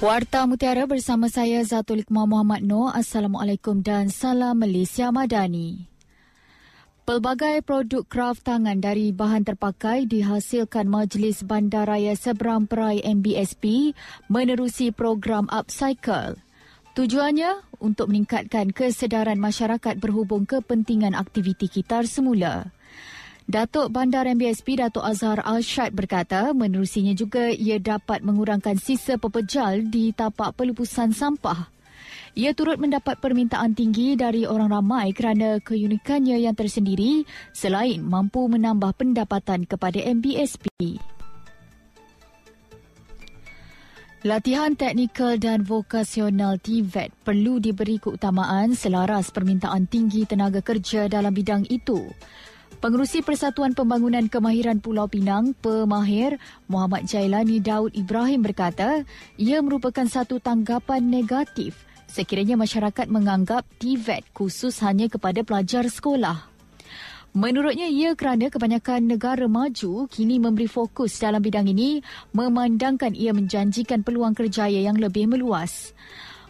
Warta Mutiara bersama saya Zatul Iqmah Muhammad Noor. Assalamualaikum dan salam Malaysia Madani. Pelbagai produk kraft tangan dari bahan terpakai dihasilkan Majlis Bandaraya Seberang Perai MBSP menerusi program Upcycle. Tujuannya untuk meningkatkan kesedaran masyarakat berhubung kepentingan aktiviti kitar semula. Datuk Bandar MBSP Datuk Azhar Al-Syed berkata menerusinya juga ia dapat mengurangkan sisa pepejal di tapak pelupusan sampah. Ia turut mendapat permintaan tinggi dari orang ramai kerana keunikannya yang tersendiri selain mampu menambah pendapatan kepada MBSP. Latihan teknikal dan vokasional TVET perlu diberi keutamaan selaras permintaan tinggi tenaga kerja dalam bidang itu. Pengerusi Persatuan Pembangunan Kemahiran Pulau Pinang, Pemahir Muhammad Jailani Daud Ibrahim berkata, ia merupakan satu tanggapan negatif sekiranya masyarakat menganggap TVET khusus hanya kepada pelajar sekolah. Menurutnya ia kerana kebanyakan negara maju kini memberi fokus dalam bidang ini memandangkan ia menjanjikan peluang kerjaya yang lebih meluas.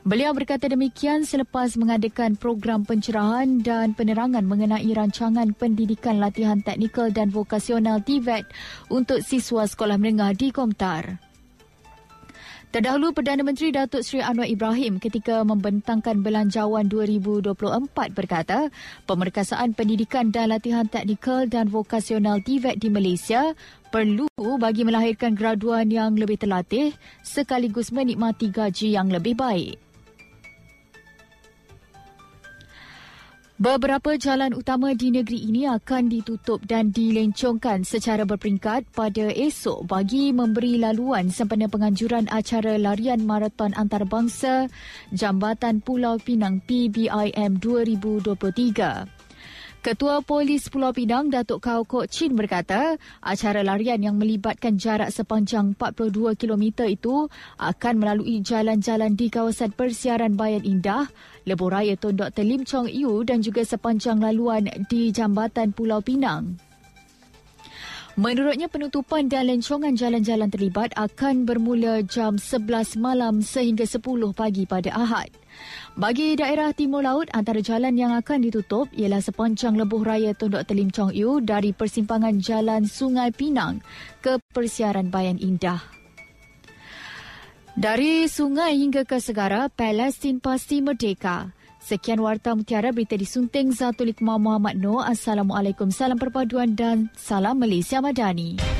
Beliau berkata demikian selepas mengadakan program pencerahan dan penerangan mengenai rancangan pendidikan latihan teknikal dan vokasional TVET untuk siswa sekolah menengah di Komtar. Terdahulu Perdana Menteri Datuk Seri Anwar Ibrahim ketika membentangkan Belanjawan 2024 berkata, pemerkasaan pendidikan dan latihan teknikal dan vokasional TVET di Malaysia perlu bagi melahirkan graduan yang lebih terlatih sekaligus menikmati gaji yang lebih baik. Beberapa jalan utama di negeri ini akan ditutup dan dilencongkan secara berperingkat pada esok bagi memberi laluan sempena penganjuran acara larian maraton antarabangsa Jambatan Pulau Pinang PBIM 2023. Ketua Polis Pulau Pinang, Datuk Kau Kok Chin berkata, acara larian yang melibatkan jarak sepanjang 42 km itu akan melalui jalan-jalan di kawasan persiaran Bayan Indah, Lebuh Raya Tondok Telim Chong Yu dan juga sepanjang laluan di Jambatan Pulau Pinang. Menurutnya penutupan dan lencongan jalan-jalan terlibat akan bermula jam 11 malam sehingga 10 pagi pada Ahad. Bagi daerah Timur Laut, antara jalan yang akan ditutup ialah sepanjang lebuh raya Tondok Telim Chong Yu dari persimpangan Jalan Sungai Pinang ke Persiaran Bayan Indah. Dari sungai hingga ke segara, Palestin pasti merdeka. Sekian Warta Mutiara berita disunting Zatul Iqmah Muhammad Noor. Assalamualaikum, salam perpaduan dan salam Malaysia Madani.